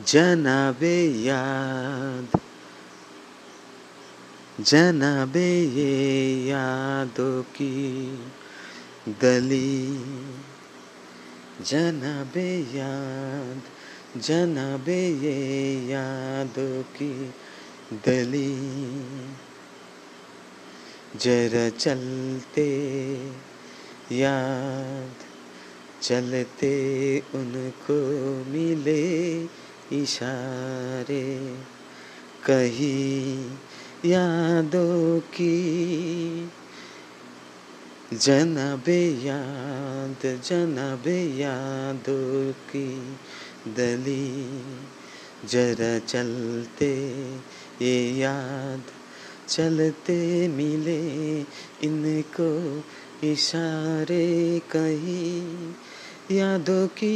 जनाबे याद, जनाबे ये यादों की गली। जनाबे याद, जनाबे ये यादों की गली। जरा चलते याद, चलते उनको मिले इशारे, कही यादों की जनाबे याद, जनाबे यादों की दली। जरा चलते, ये याद चलते मिले। इनको इशारे कहीं यादों की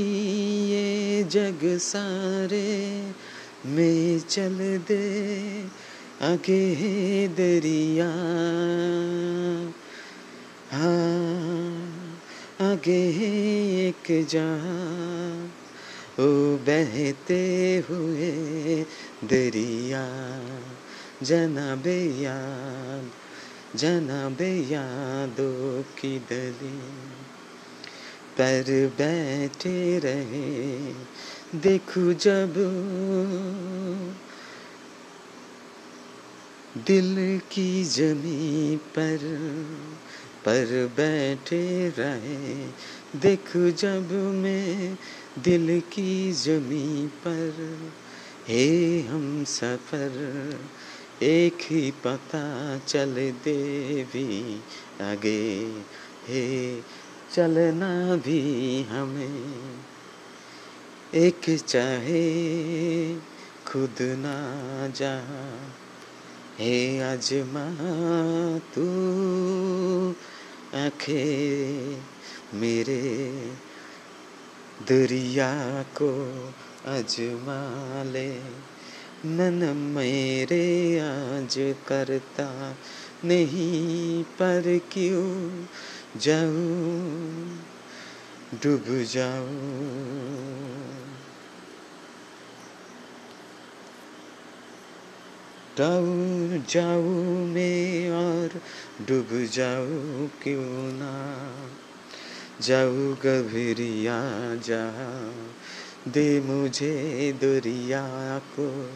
ये जग सारे में चल दे, आगे दरिया। हाँ आगे एक जा ओ बहते हुए दरिया। जनाबे याद, जनाबे यादों की दली पर बैठे रहे, देखू जब दिल की जमी पर पर बैठे रहे, देखू जब मैं दिल की जमी पर। हे हम सफ़र, एक ही पता चल देवी आगे। हे चलना भी हमें। एक चाहे खुद ना जा। हे अजमा तू आँखें मेरे दरिया को अजमा ले। मन मेरे आज करता नहीं, पर क्यों जाऊँ डूब जाऊँ। जाऊँ जाऊँ मैं और डूब जाऊँ क्यों ना? जाऊँ गभरिया जा दे मुझे दुरिया को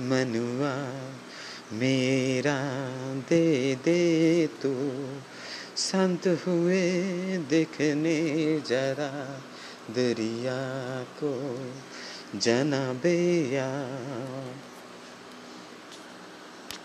मनुआ। मेरा दे दे तो संत हुए देखने जरा दरिया को जनाबे या